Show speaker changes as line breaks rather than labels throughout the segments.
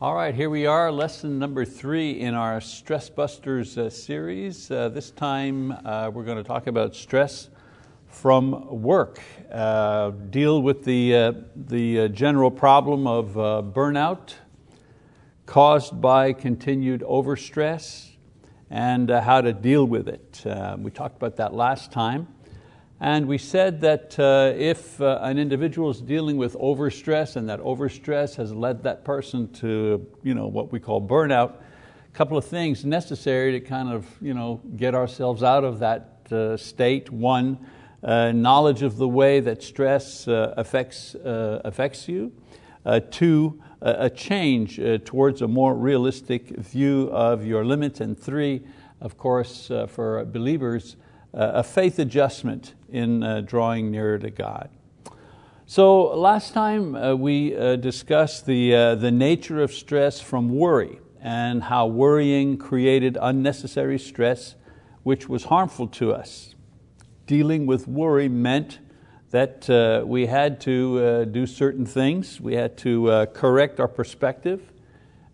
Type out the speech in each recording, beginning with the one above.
All right, here we are, lesson number three in our Stress Busters uh, series. Uh, this time uh, we're going to talk about stress from work, uh, deal with the, uh, the uh, general problem of burnout caused by continued overstress and how to deal with it. we talked about that last time. And we said that uh, if uh, an individual is dealing with overstress and that overstress has led that person to you know, what we call burnout, a couple of things necessary to kind of you know, get ourselves out of that uh, state. One, uh, knowledge of the way that stress uh, affects, uh, affects you. two, a change towards a more realistic view of your limits. And three, of course, for believers, a faith adjustment in uh, drawing nearer to God. So last time uh, we uh, discussed the, the nature of stress from worry and how worrying created unnecessary stress which was harmful to us. Dealing with worry meant that we had to do certain things. We had to correct our perspective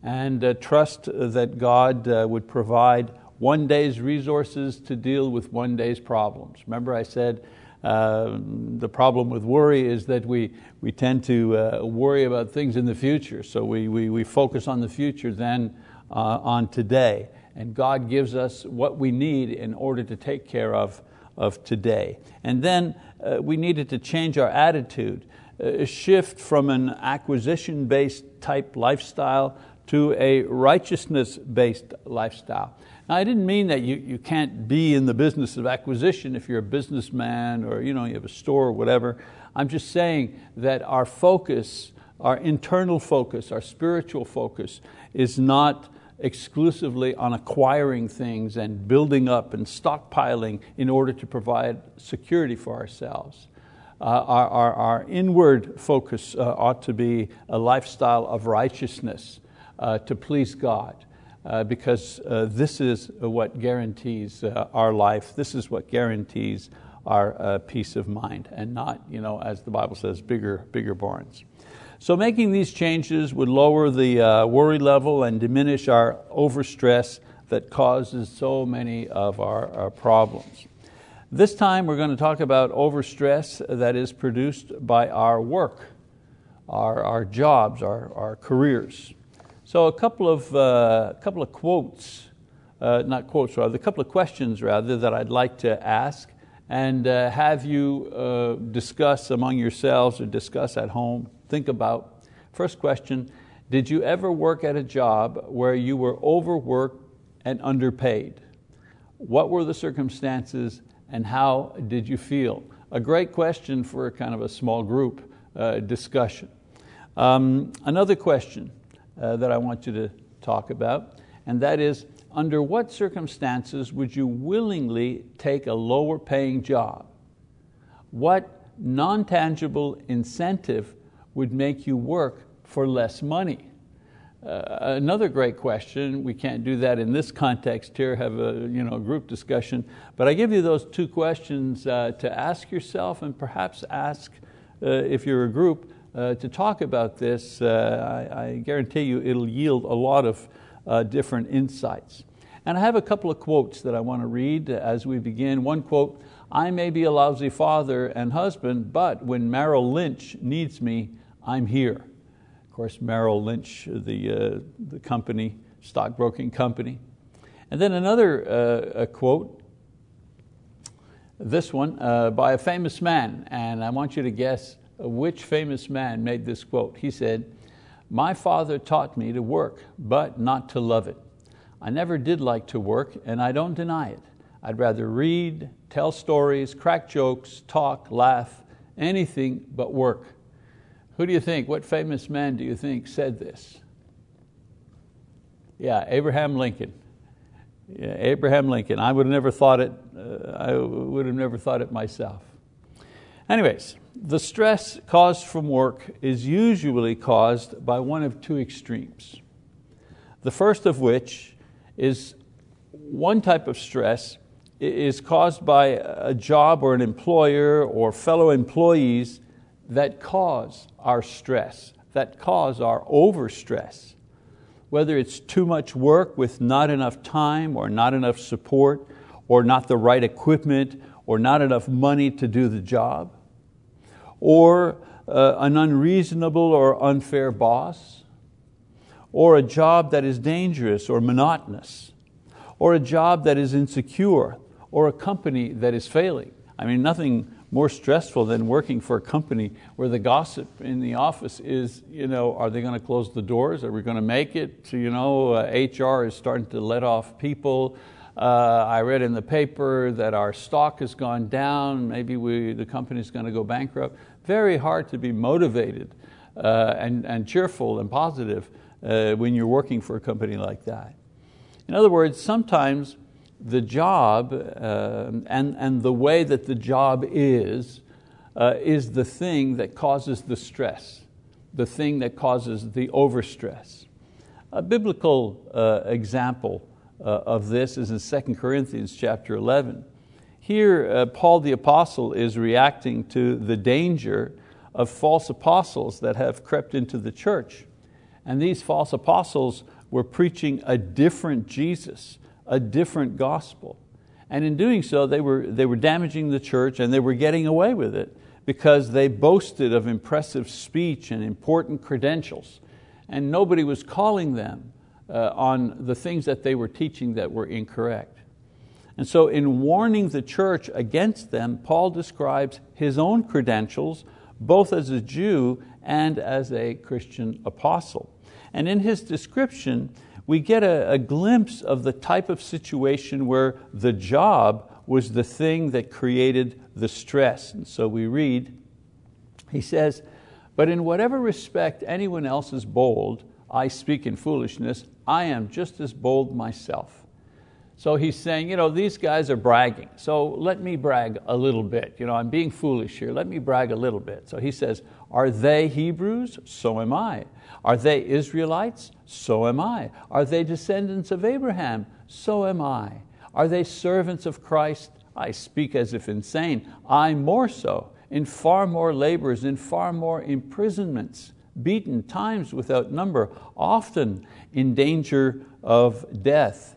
and trust that God would provide one day's resources to deal with one day's problems. Remember I said uh, the problem with worry is that we, we tend to uh, worry about things in the future. So we, we, we focus on the future than uh, on today. And God gives us what we need in order to take care of, of today. And then uh, we needed to change our attitude, uh, shift from an acquisition-based type lifestyle to a righteousness-based lifestyle. Now, I didn't mean that you, you can't be in the business of acquisition if you're a businessman or you, know, you have a store or whatever. I'm just saying that our focus, our internal focus, our spiritual focus is not exclusively on acquiring things and building up and stockpiling in order to provide security for ourselves. Uh, our, our, our, inward focus uh, ought to be a lifestyle of righteousness uh, to please God because uh, this is what guarantees uh, our life. This is what guarantees our uh, peace of mind and not, you know, as the Bible says, bigger, bigger barns. So making these changes would lower the uh, worry level and diminish our overstress that causes so many of our, our problems. This time we're going to talk about overstress that is produced by our work, our, our jobs, our, our careers. So a couple of, uh, couple of quotes, uh, not quotes rather, a couple of questions rather that I'd like to ask and uh, have you uh, discuss among yourselves or discuss at home, think about. First question, did you ever work at a job where you were overworked and underpaid? What were the circumstances and how did you feel? A great question for kind of a small group uh, discussion. Um, another question, uh, that I want you to talk about, and that is, under what circumstances would you willingly take a lower paying job? What non-tangible incentive would make you work for less money? Uh, another great question, we can't do that in this context here, have a you know, group discussion, but I give you those two questions uh, to ask yourself and perhaps ask, uh, if you're a group, to talk about this, uh, I, I, guarantee you it'll yield a lot of uh, different insights. And I have a couple of quotes that I want to read as we begin. One quote, I may be a lousy father and husband, but when Merrill Lynch needs me, I'm here. Of course, Merrill Lynch, the, uh, the company, stockbroking company. And then another uh, quote, this one, uh, by a famous man, and I want you to guess which famous man made this quote. He said, my father taught me to work, but not to love it. I never did like to work, and I don't deny it. I'd rather read, tell stories, crack jokes, talk, laugh, anything but work. Who do you think, what famous man do you think said this? Yeah, Abraham Lincoln. Yeah, Abraham Lincoln. I would have never thought it, uh, I would have never thought it myself. Anyways, the stress caused from work is usually caused by one of two extremes. The first of which is one type of stress is caused by a job or an employer or fellow employees that cause our stress, that cause our overstress. whether it's too much work with not enough time or not enough support or not the right equipment or not enough money to do the job, or uh, an unreasonable or unfair boss, or a job that is dangerous or monotonous, or a job that is insecure, or a company that is failing. I mean, nothing more stressful than working for a company where the gossip in the office is, you know, are they going to close the doors? Are we going to make it? you know, uh, HR is starting to let off people. Uh, I read in the paper that our stock has gone down, maybe we, the company's going to go bankrupt. Very hard to be motivated uh, and, and cheerful and positive uh, when you're working for a company like that. In other words, sometimes the job uh, and, and the way that the job is, uh, is the thing that causes the stress, the thing that causes the overstress. A biblical uh, example of this is in 2 Corinthians chapter 11. Here, uh, Paul the apostle is reacting to the danger of false apostles that have crept into the church. And these false apostles were preaching a different Jesus, a different gospel. And in doing so, they were, they were damaging the church and they were getting away with it because they boasted of impressive speech and important credentials. And nobody was calling them uh, Uh, on the things that they were teaching that were incorrect. And so, in warning the church against them, Paul describes his own credentials, both as a Jew and as a Christian apostle. And in his description, we get a, a, glimpse of the type of situation where the job was the thing that created the stress. And so we read, he says, But in whatever respect anyone else is bold, I speak in foolishness, I am just as bold myself. So he's saying, you know, these guys are bragging, so let me brag a little bit. You know, I'm being foolish here, let me brag a little bit. So he says, Are they Hebrews? So am I. Are they Israelites? So am I. Are they descendants of Abraham? So am I. Are they servants of Christ? I speak as if insane. I more so, in far more labors, in far more imprisonments beaten times without number, often in danger of death.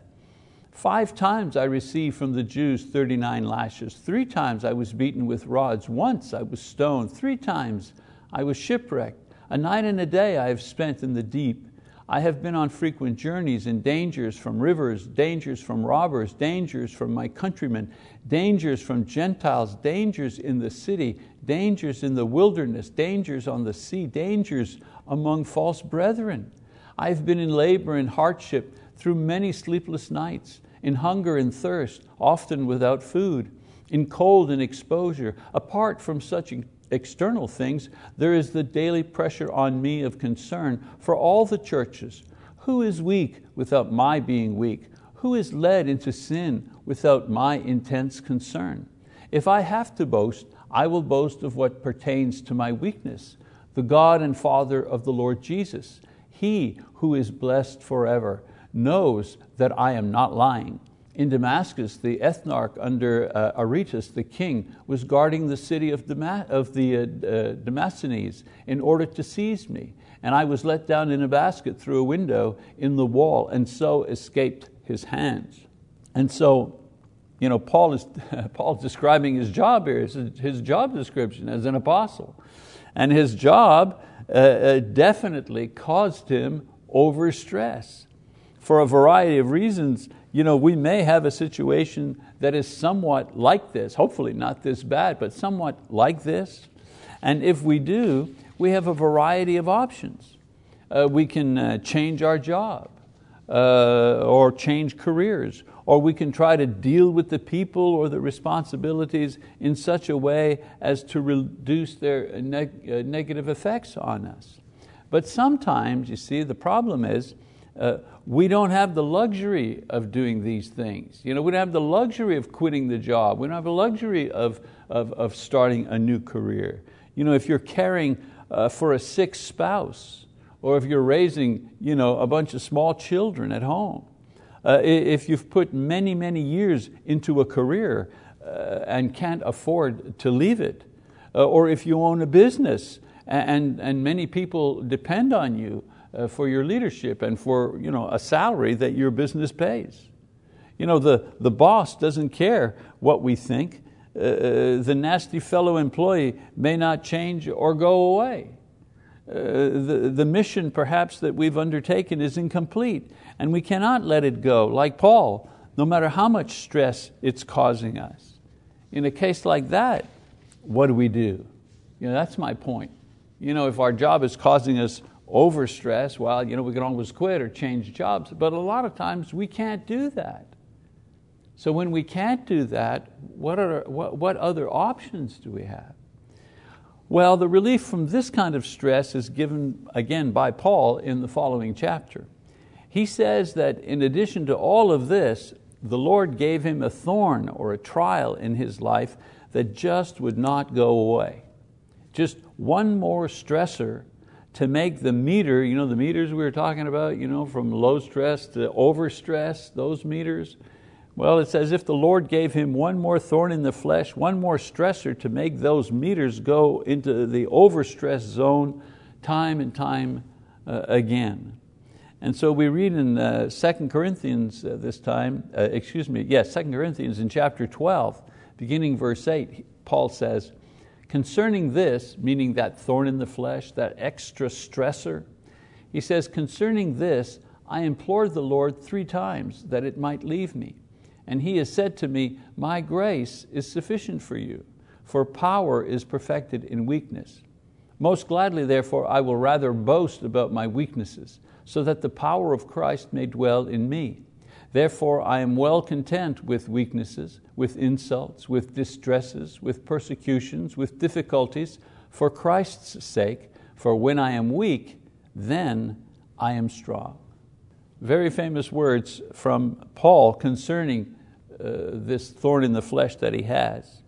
Five times I received from the Jews 39 lashes. Three times I was beaten with rods. Once I was stoned. Three times I was shipwrecked. A night and a day I have spent in the deep. I have been on frequent journeys in dangers from rivers, dangers from robbers, dangers from my countrymen, dangers from Gentiles, dangers in the city, dangers in the wilderness, dangers on the sea, dangers among false brethren. I've been in labor and hardship through many sleepless nights, in hunger and thirst, often without food, in cold and exposure. Apart from such external things, there is the daily pressure on me of concern for all the churches. Who is weak without my being weak? Who is led into sin without my intense concern? If I have to boast, I will boast of what pertains to my weakness, the God and Father of the Lord Jesus. He who is blessed forever knows that I am not lying. In Damascus, the ethnarch under uh, Aretas, the king, was guarding the city of, Dama of the uh, uh, Damascenes in order to seize me. And I was let down in a basket through a window in the wall and so escaped his hands. And so, you know, Paul is Paul's describing his job here, his job description as an apostle. And his job uh, uh, definitely caused him overstress for a variety of reasons, you know, we may have a situation that is somewhat like this, hopefully not this bad, but somewhat like this. And if we do, we have a variety of options. Uh, we can uh, change our job uh, or change careers, or we can try to deal with the people or the responsibilities in such a way as to reduce their neg uh, negative effects on us. But sometimes, you see, the problem is uh, we don't have the luxury of doing these things. You know, we don't have the luxury of quitting the job. We don't have the luxury of, of, of starting a new career. You know, if you're caring uh, for a sick spouse, or if you're raising you know, a bunch of small children at home, uh, if you've put many, many years into a career uh, and can't afford to leave it, uh, or if you own a business and, and many people depend on you, for your leadership and for you know, a salary that your business pays. You know, the, the boss doesn't care what we think. Uh, uh the nasty fellow employee may not change or go away. Uh, the, the mission perhaps that we've undertaken is incomplete and we cannot let it go, like Paul, no matter how much stress it's causing us. In a case like that, what do we do? You know, that's my point. You know, if our job is causing us overstress, well, you know, we can always quit or change jobs, but a lot of times we can't do that. So when we can't do that, what, are, what, what other options do we have? Well, the relief from this kind of stress is given again by Paul in the following chapter. He says that in addition to all of this, the Lord gave him a thorn or a trial in his life that just would not go away. Just one more stressor to make the meter, you know the meters we were talking about, you know, from low stress to over stress, those meters. Well, it's as if the Lord gave him one more thorn in the flesh, one more stressor to make those meters go into the overstress zone time and time uh, again. And so we read in uh, 2 Corinthians uh, this time, uh, excuse me, yes, 2 Corinthians in chapter 12, beginning verse 8, Paul says, Concerning this, meaning that thorn in the flesh, that extra stressor, he says, Concerning this, I implored the Lord three times that it might leave me. And He has said to me, My grace is sufficient for you, for power is perfected in weakness. Most gladly, therefore, I will rather boast about my weaknesses, so that the power of Christ may dwell in me. Therefore I am well content with weaknesses, with insults, with distresses, with persecutions, with difficulties, for Christ's sake, for when I am weak, then I am strong. Very famous words from Paul concerning uh, this thorn in the flesh that he has.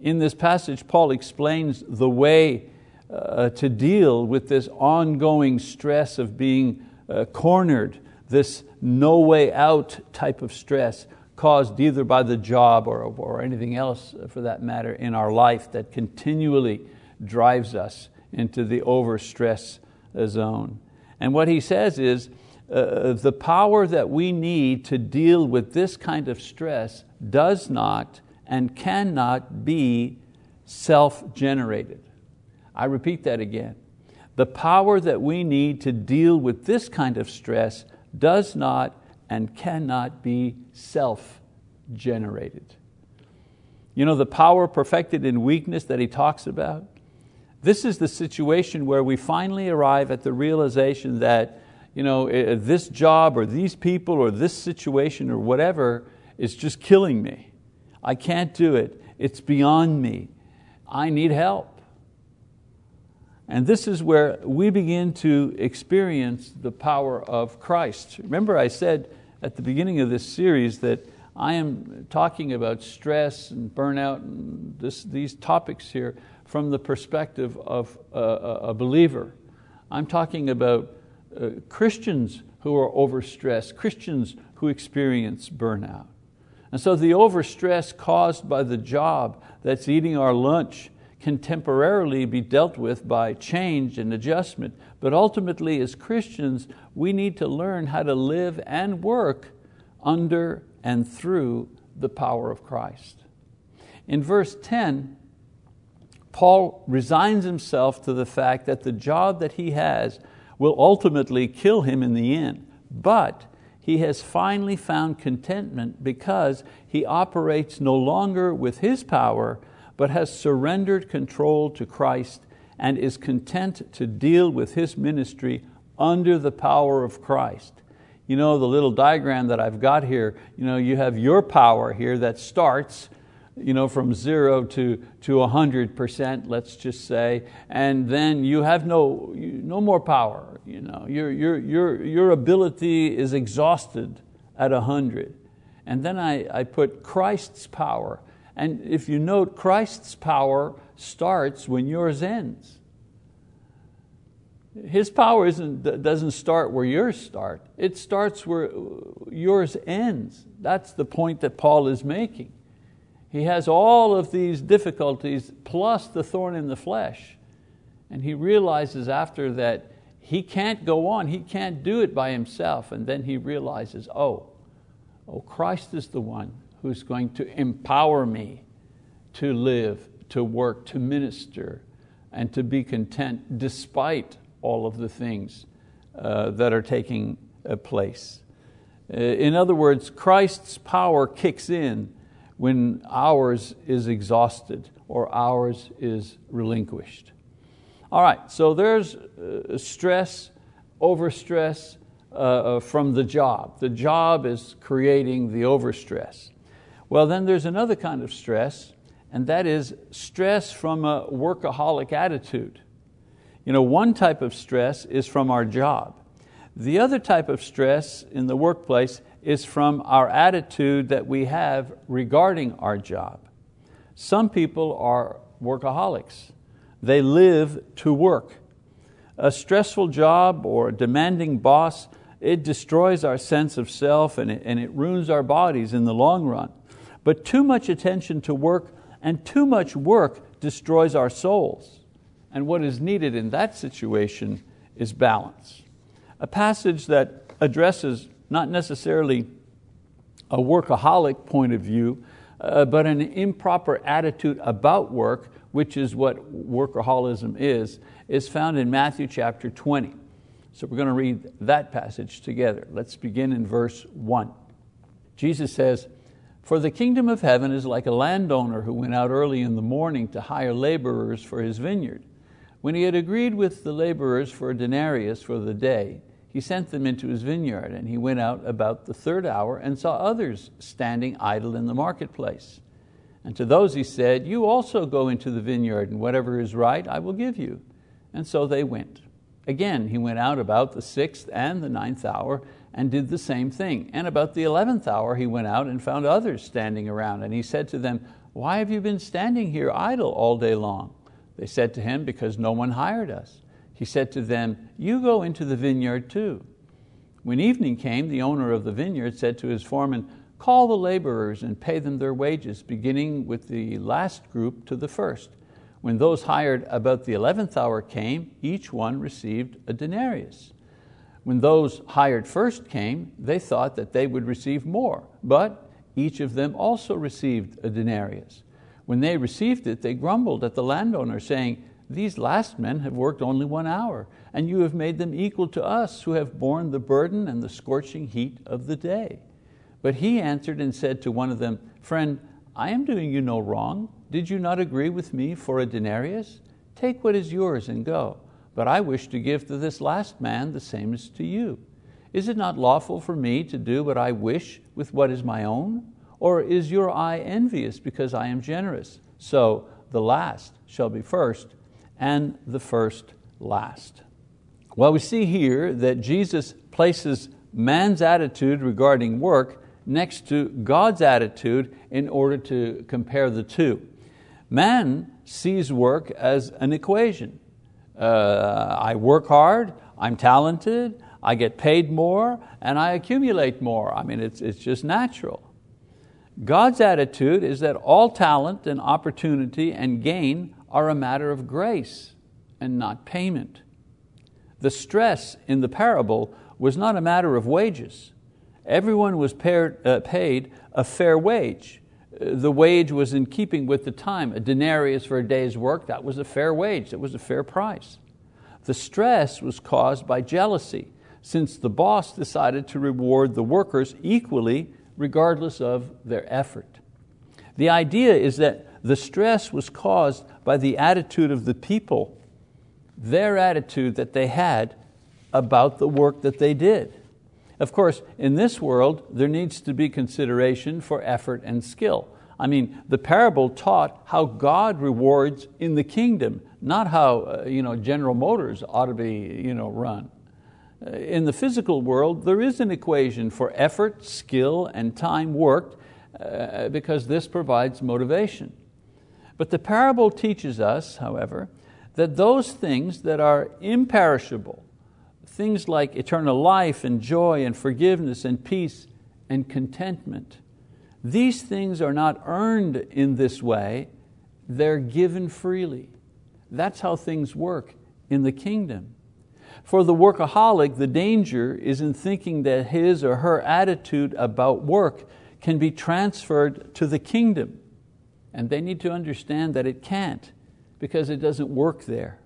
In this passage, Paul explains the way uh, to deal with this ongoing stress of being uh, cornered, this no way out type of stress caused either by the job or, or anything else for that matter in our life that continually drives us into the overstress zone. And what he says is, uh, the power that we need to deal with this kind of stress does not and cannot be self-generated. I repeat that again. The power that we need to deal with this kind of stress does not and cannot be self-generated. You know the power perfected in weakness that he talks about? This is the situation where we finally arrive at the realization that you know, eh, eh, this job or these people or this situation or whatever is just killing me. I can't do it. It's beyond me. I need help. And this is where we begin to experience the power of Christ. Remember I said at the beginning of this series that I am talking about stress and burnout and this, these topics here from the perspective of a, a believer. I'm talking about uh, Christians who are overstressed, Christians who experience burnout. And so the overstress caused by the job that's eating our lunch, can temporarily be dealt with by change and adjustment, but ultimately as Christians, we need to learn how to live and work under and through the power of Christ. In verse 10, Paul resigns himself to the fact that the job that he has will ultimately kill him in the end, but he has finally found contentment because he operates no longer with his power, but has surrendered control to Christ and is content to deal with his ministry under the power of Christ. You know, the little diagram that I've got here, you, know, you have your power here that starts you know, from zero to, to 100%, let's just say, and then you have no, no more power. You know, your, your, your, your ability is exhausted at 100. And then I, I put Christ's power and if you note, Christ's power starts when yours ends. His power isn't, doesn't start where yours start. It starts where uh, yours ends. That's the point that Paul is making. He has all of these difficulties plus the thorn in the flesh. And he realizes after that he can't go on, he can't do it by himself. And then he realizes, oh, oh, Christ is the one who's going to empower me to live, to work, to minister, and to be content despite all of the things uh, that are taking uh, place. Uh, in other words, Christ's power kicks in when ours is exhausted or ours is relinquished. All right, so there's uh, stress, overstress uh, from the job. The job is creating the overstress. Well, then there's another kind of stress, and that is stress from a workaholic attitude. You know, one type of stress is from our job. The other type of stress in the workplace is from our attitude that we have regarding our job. Some people are workaholics. They live to work. A stressful job or a demanding boss, it destroys our sense of self and it, and it ruins our bodies in the long run. But too much attention to work and too much work destroys our souls. And what is needed in that situation is balance. A passage that addresses not necessarily a workaholic point of view, uh, but an improper attitude about work, which is what workaholism is, is found in Matthew chapter 20. So we're going to read that passage together. Let's begin in verse 1. Jesus says, For the kingdom of heaven is like a landowner who went out early in the morning to hire laborers for his vineyard. When he had agreed with the laborers for a denarius for the day, he sent them into his vineyard, and he went out about the third hour and saw others standing idle in the marketplace. And to those he said, You also go into the vineyard, and whatever is right I will give you. And so they went. Again, he went out about the sixth and the ninth hour and did the same thing. And about the eleventh hour he went out and found others standing around. And he said to them, Why have you been standing here idle all day long? They said to him, Because no one hired us. He said to them, You go into the vineyard too. When evening came, the owner of the vineyard said to his foreman, Call the laborers and pay them their wages, beginning with the last group to the first. When those hired about the eleventh hour came, each one received a denarius. When those hired first came, they thought that they would receive more, but each of them also received a denarius. When they received it, they grumbled at the landowner, saying, these last men have worked only one hour, and you have made them equal to us who have borne the burden and the scorching heat of the day. But he answered and said to one of them, Friend, I am doing you no wrong. Did you not agree with me for a denarius? Take what is yours and go. But I wish to give to this last man the same as to you. Is it not lawful for me to do what I wish with what is my own? Or is your eye envious because I am generous? So the last shall be first, and the first last. Well, we see here that Jesus places man's attitude regarding work next to God's attitude in order to compare the two. Man sees work as an equation. Uh, I work hard, I'm talented, I get paid more, and I accumulate more. I mean, it's, it's just natural. God's attitude is that all talent and opportunity and gain are a matter of grace and not payment. The stress in the parable was not a matter of wages. Everyone was paired, uh, paid a fair wage. The wage was in keeping with the time. A denarius for a day's work, that was a fair wage, that was a fair price. The stress was caused by jealousy, since the boss decided to reward the workers equally regardless of their effort. The idea is that the stress was caused by the attitude of the people, their attitude that they had about the work that they did. Of course, in this world, there needs to be consideration for effort and skill. I mean, the parable taught how God rewards in the kingdom, not how uh, you know, General Motors ought to be you know, run. Uh, in the physical world, there is an equation for effort, skill, and time worked uh, because this provides motivation. But the parable teaches us, however, that those things that are imperishable, things like eternal life and joy and forgiveness and peace and contentment, these things are not earned in this way, they're given freely. That's how things work in the kingdom. For the workaholic, the danger is in thinking that his or her attitude about work can be transferred to the kingdom. And they need to understand that it can't because it doesn't work there.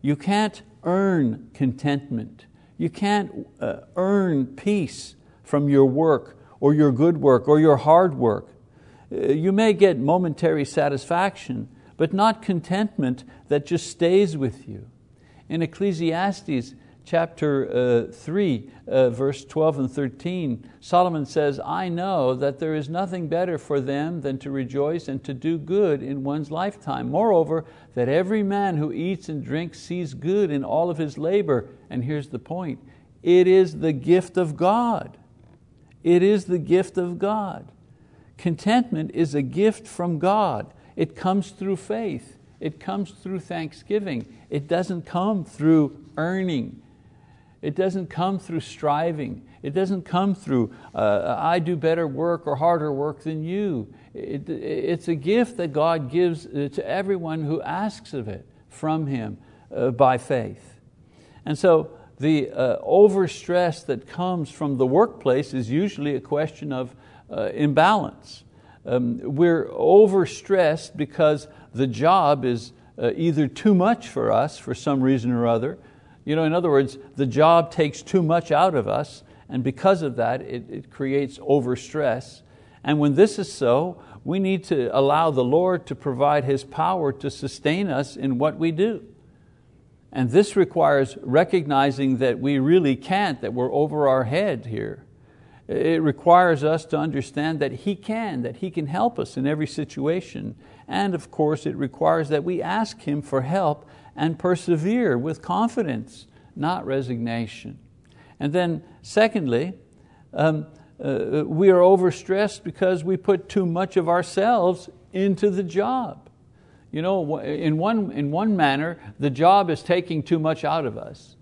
You can't earn contentment. You can't uh, earn peace from your work or your good work or your hard work. Uh, you may get momentary satisfaction, but not contentment that just stays with you. In Ecclesiastes, chapter uh, 3, uh, verse 12 and 13, Solomon says, I know that there is nothing better for them than to rejoice and to do good in one's lifetime. Moreover, that every man who eats and drinks sees good in all of his labor. And here's the point it is the gift of God. It is the gift of God. Contentment is a gift from God. It comes through faith. It comes through thanksgiving. It doesn't come through earning. It doesn't come through striving. It doesn't come through, uh, I do better work or harder work than you. It, it's a gift that God gives uh, to everyone who asks of it from Him uh, by faith. And so the uh, overstress that comes from the workplace is usually a question of uh, imbalance. Um, we're overstressed because the job is uh, either too much for us for some reason or other, you know, in other words, the job takes too much out of us, and because of that, it, it creates overstress. And when this is so, we need to allow the Lord to provide His power to sustain us in what we do. And this requires recognizing that we really can't, that we're over our head here. It requires us to understand that He can, that He can help us in every situation. And of course, it requires that we ask Him for help and persevere with confidence, not resignation. And then, secondly, um, uh, we are overstressed because we put too much of ourselves into the job. You know, in one, in one manner, the job is taking too much out of us,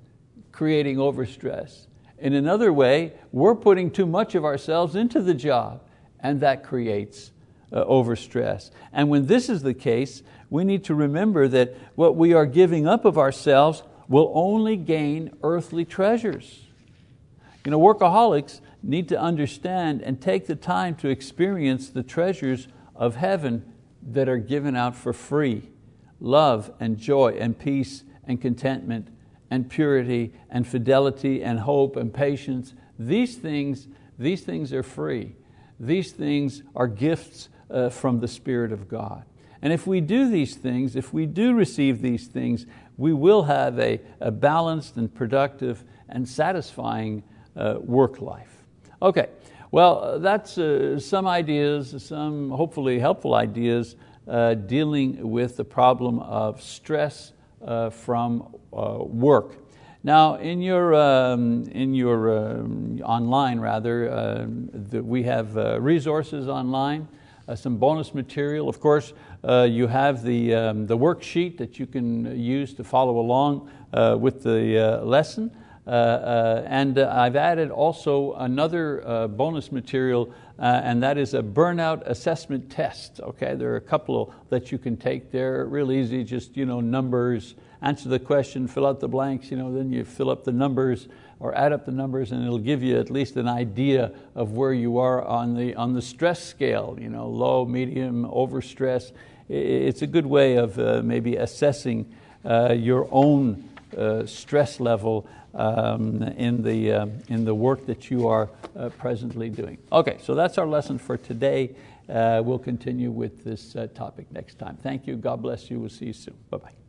creating overstress. In another way, we're putting too much of ourselves into the job, and that creates uh, overstress. And when this is the case, we need to remember that what we are giving up of ourselves will only gain earthly treasures. You know, workaholics need to understand and take the time to experience the treasures of heaven that are given out for free. Love and joy and peace and contentment and purity and fidelity and hope and patience. These things, these things are free. These things are gifts uh, from the Spirit of God. And if we do these things, if we do receive these things, we will have a, a balanced and productive and satisfying uh, work life. Okay, well, uh, that's uh, some ideas, some hopefully helpful ideas uh, dealing with the problem of stress uh, from uh, work. Now, in your, um, in your um, online, rather, um, the, we have resources online some bonus material. Of course, uh, you have the, um, the worksheet that you can use to follow along uh, with the uh, lesson. Uh, uh, and I've added also another bonus material, and that is a burnout assessment test. Okay, there are a couple that you can take there, real easy, just you know, numbers, answer the question, fill out the blanks, you know, then you fill up the numbers, or add up the numbers and it'll give you at least an idea of where you are on the, on the stress scale, you know, low, medium, overstress. It's a good way of uh, maybe assessing uh, your own uh, stress level um, in, the, uh, in the work that you are uh, presently doing. Okay, so that's our lesson for today. Uh, we'll continue with this topic next time. Thank you, God bless you, we'll see you soon. Bye-bye.